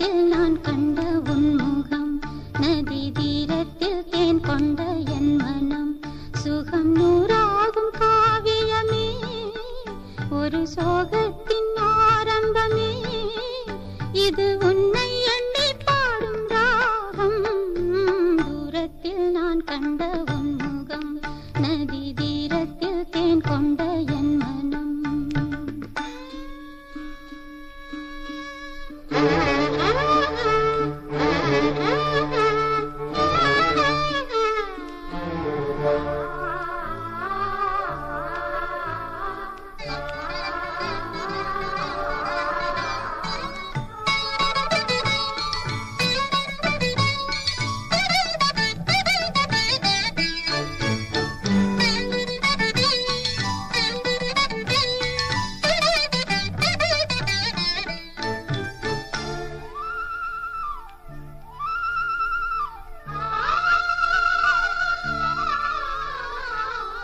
தீரத்தில் நான் கண்ட உன்முகம் நதி தீரத்தில் தேன் கொண்ட என் மனம். சுகம் நூறாகும் காவியமே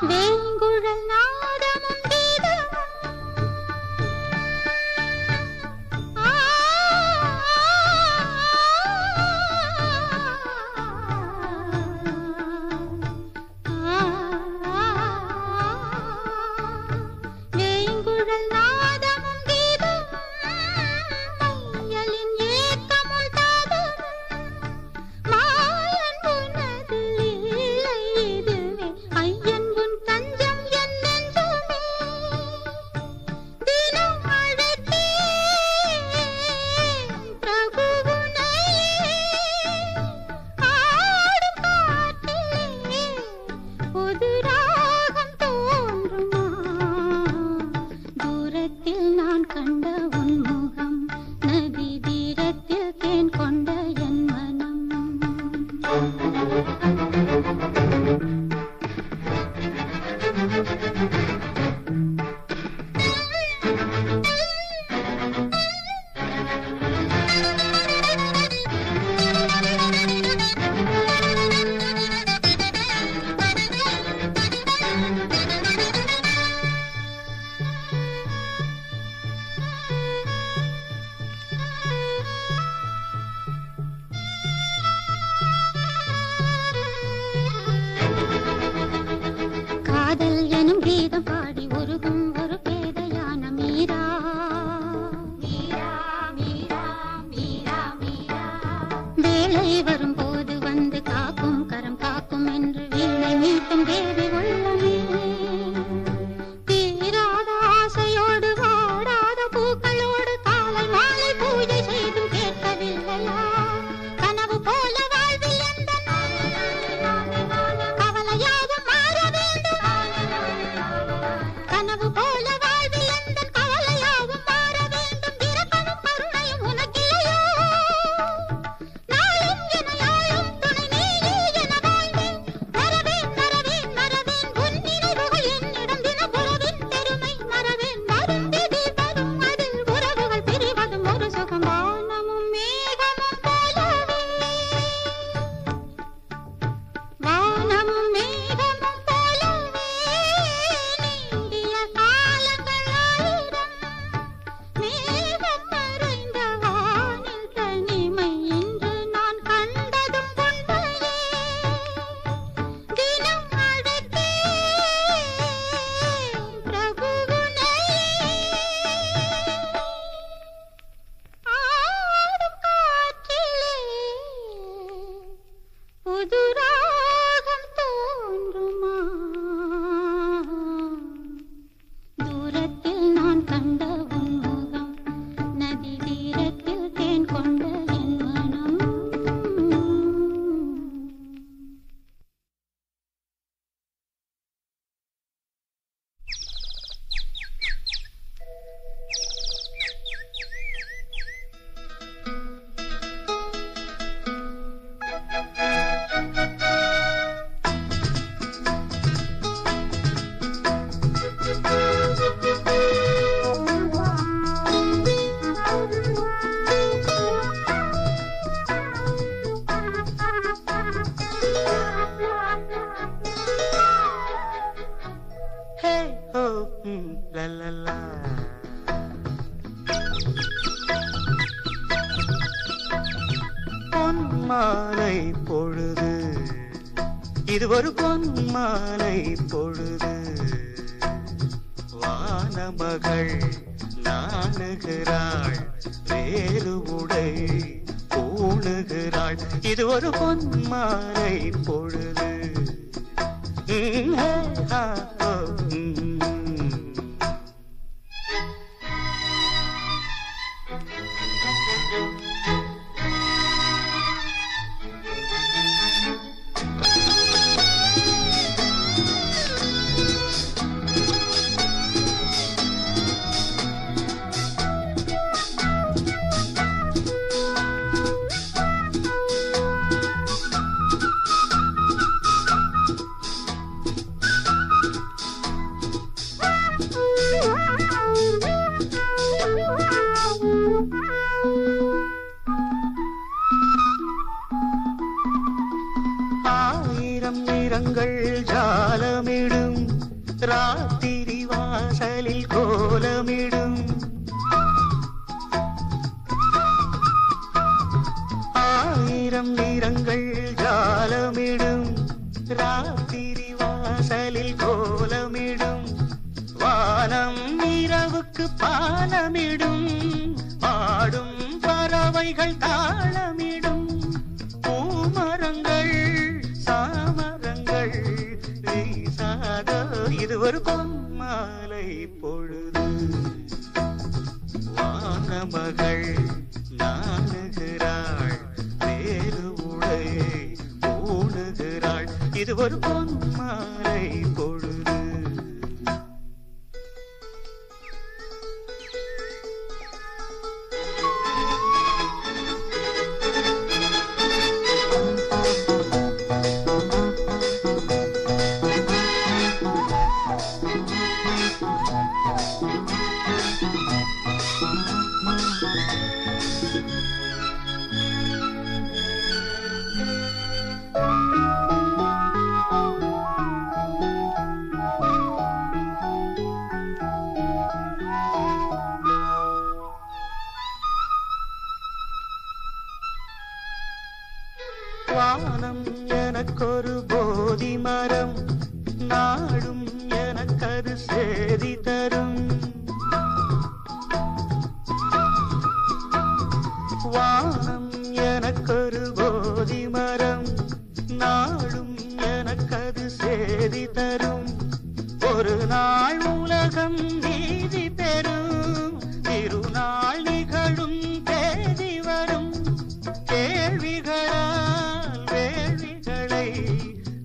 வேங்குழல் வேலை வரும் போது வந்து காக்கும் கரம் காக்கும் என்று வீணை மீட்டும் தேவி பொன்மாலை பொழுது. இது ஒரு பொன்மாலை பொழுது. வானமகள் நாணுகிறாள் வேறு உடை பூணுகிறாள் இது ஒரு பொன்மாலை பொழுது. ஆயிரம் நிறங்கள் ஜாலமிடும். ராத்திரி வாசலில் கோலமிடும். ஆயிரம் நிறங்கள் ஜாலமிடும். ராத்திரி வாசலில் கோலமிடும். வானம் இரவுக்கு பாலமிடும் பாடும் பறவைகள் தாளமிடும் வீசாத இது ஒரு பொன்மாலை பொழுது. வானமகள் நாணுகிறாள் வேறு உடை ஓடுகிறாள் இது ஒரு பொன்மாலை பொழுது. வானம் வானம் எனக்கொரு போதி மரம் நாளும் எனக்கது சேதி தரும். ஒரு நாள் உலகம் நீதி பெறும் திருநாள் நிகழும் தேதி வரும். கேள்விகளால் வேள்விகளை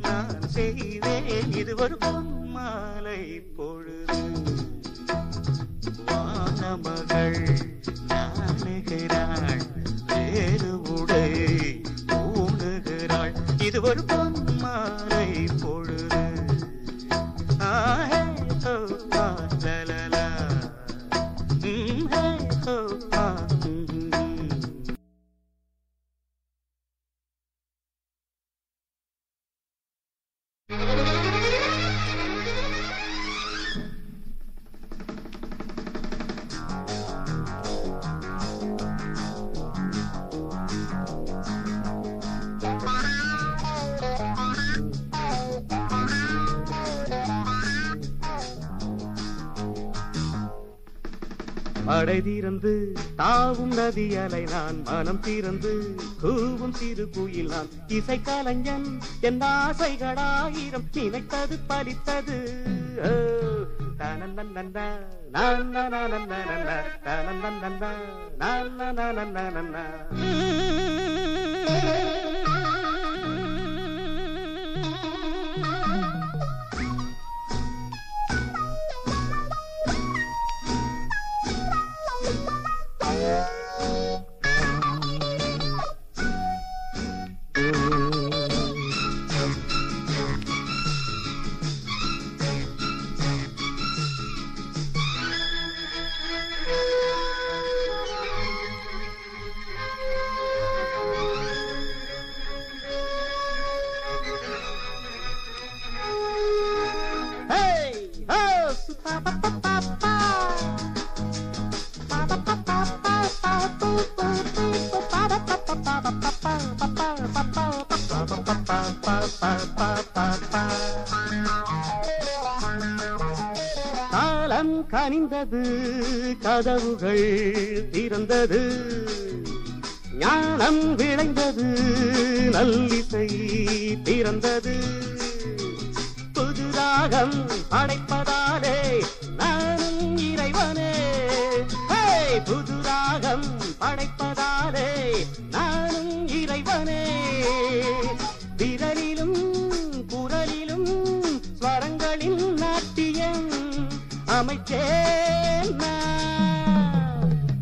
நான் செய்வேன். இது ஒரு dois. படை தீரந்து தாவும் நதி அலை நான் மனம் தீரந்து கூவும் சிறு குயில் நான் இசை கலைஞன் என் ஆசைகளாயிரம் நினைத்தது பலித்தது. நான் கனிந்தது கதவுகள் திறந்தது ஞானம் விளைந்தது நல்லிசை திறந்தது புது ராகம் படைப்பதாலே நானும் இறைவனே ஹே! புது நான்.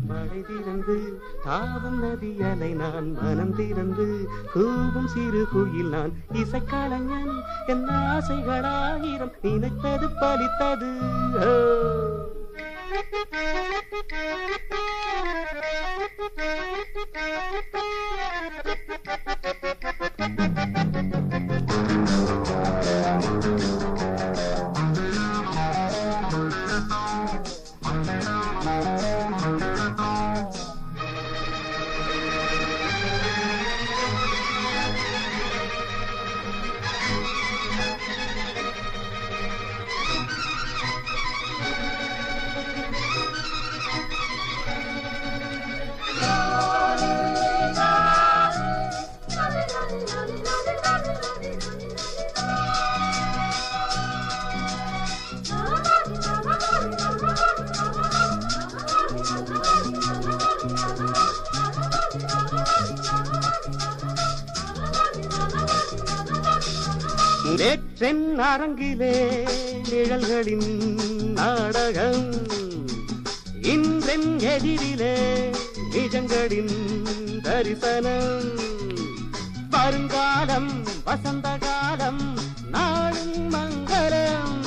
மழை திறந்து தாவும் நதி அலை நான் மனம் திறந்து கூவும் சிறு குயில் நான் இசைக்கலைஞன் என் ஆசைகளாயிரம் நினைத்தது பலித்தது. நேற்றென் அரங்கிலே நிழல்களின் நாடகம். இன்றென் எதிரிலே நிஜங்களின் தரிசனம். வருங்காலம் வசந்த காலம் நாளும் மங்களம்.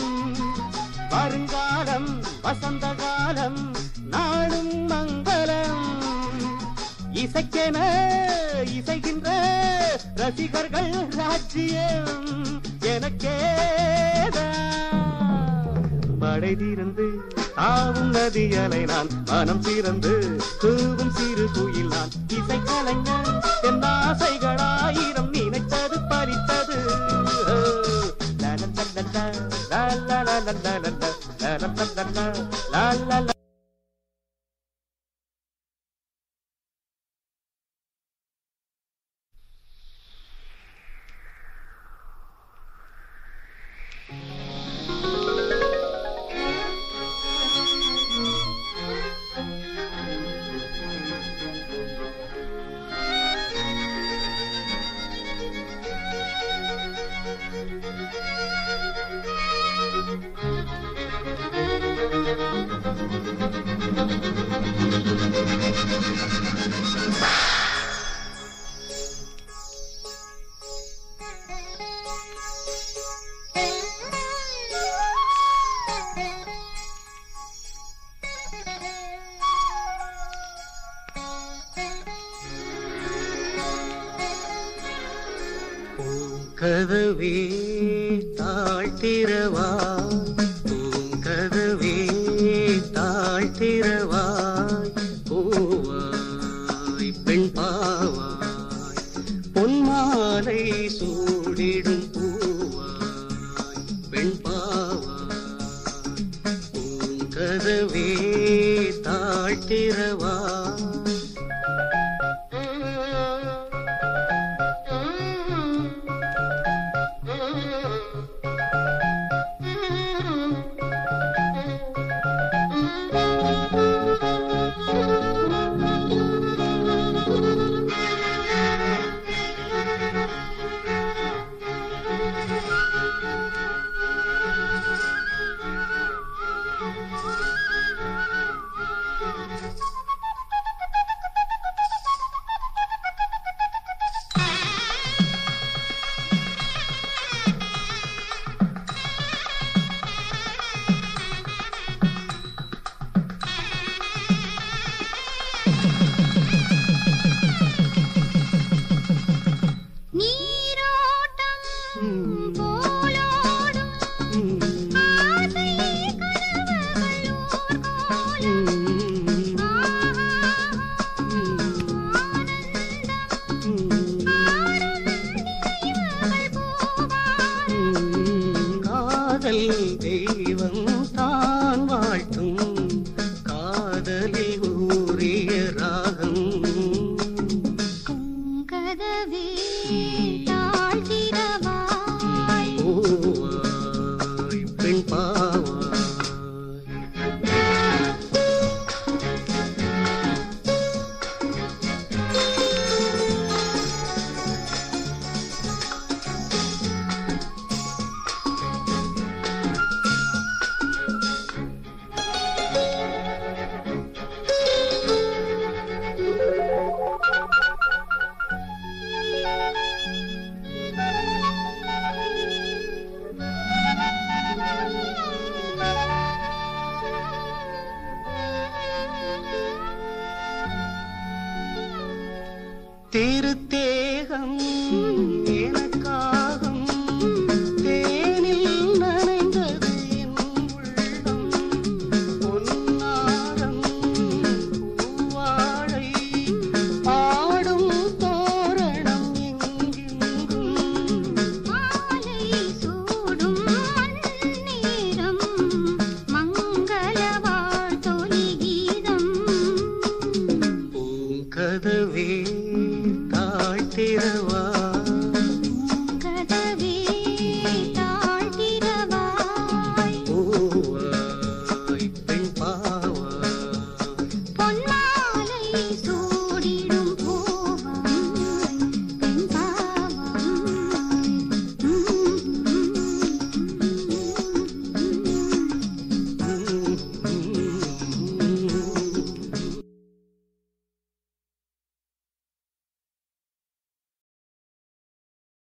வருங்காலம் வசந்த காலம் இசைக்கென இசைகின்ற ரசிகர்கள் ராஜ்யம் எனக்கேதான் மழை தீர்ந்து ஆவும் நதியலை நான் மனம் திறந்து தூவும் சிறு குயில் நான் இசை கலைஞன் என் ஆசைகளாயிரம் நினைத்தது பறித்தது லலலலலா, லலலலலலலா, லலலலலா, லலலலலா. பூங்கதவே மாலை சூடிடும். திருத்தேகம்